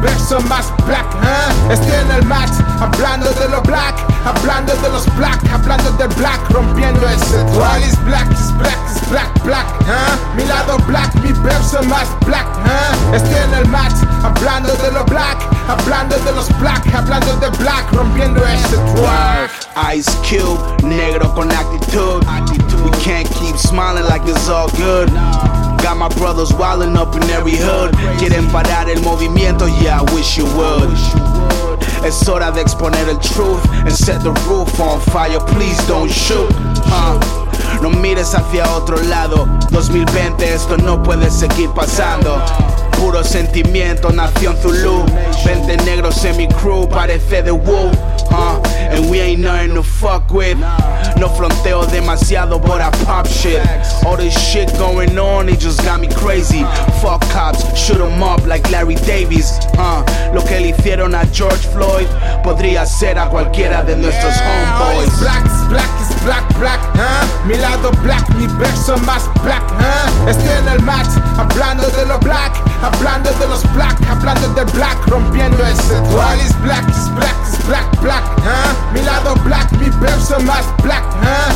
verso más black, ¿eh? Estoy en el match, hablando de lo black, hablando de los black, hablando del black, rompiendo ese All is black, is black, is black, black, ¿eh? Mi lado black, mi verso más black, ¿eh? Estoy en el match, hablando de lo black, hablando de los black, hablando de black, rompiendo ese track. Ice Cube, negro con actitud. We can't keep smiling like it's all good. Got my brothers wildin' up in every hood. Quieren parar el movimiento, yeah, I wish you would. Es hora de exponer el truth and set the roof on fire. Please don't shoot. No mires hacia otro lado. 2020, esto no puede seguir pasando. Puro sentimiento, nación Zulu. 20 negros en mi crew, parece de. Uh, and we ain't nothing to fuck with. No fronteo demasiado, but I pop shit. All this shit going on, it just got me crazy. Fuck cops, shoot 'em up like Larry Davis. Uh, lo que le hicieron a George Floyd podría ser a cualquiera de nuestros is homeboys. black, is black, is black, black, ¿eh? Mi lado black, mi verso más black, ¿eh? Estoy en el match, hablando de lo black, hablando de los black, hablando del black, rompiendo ese All is black, is black, is black, black, ¿eh? Mi lado black, mi verso más black, ¿eh?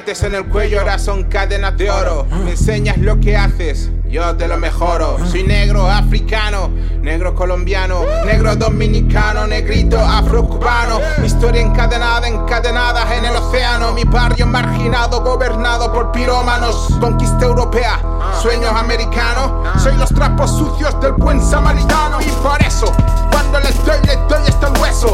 Track. Grilletes en el cuello ahora son cadenas de oro. Me enseñas lo que haces, yo te lo mejoro. Soy negro africano, negro colombiano, negro dominicano, negrito afrocubano. Mi historia encadenada, encadenada en el océano. Mi barrio marginado, gobernado por pirómanos. Conquista europea, sueños americanos. Soy los trapos sucios del buen samaritano. Y por eso, cuando les doy, les doy hasta el hueso.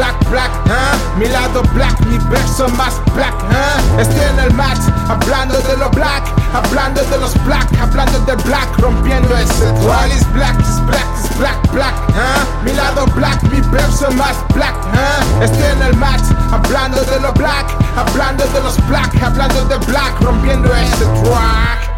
Black, black, ¿eh? Mi lado black, mi verso más black, ¿eh? Estoy en el match, hablando de lo black, hablando de los black, hablando del black, rompiendo ese All is black, is black, is black, black, ¿eh? Mi lado black, mi verso más black, ¿eh? Estoy en el match, hablando de lo black, hablando de los black, hablando del black, rompiendo ese track.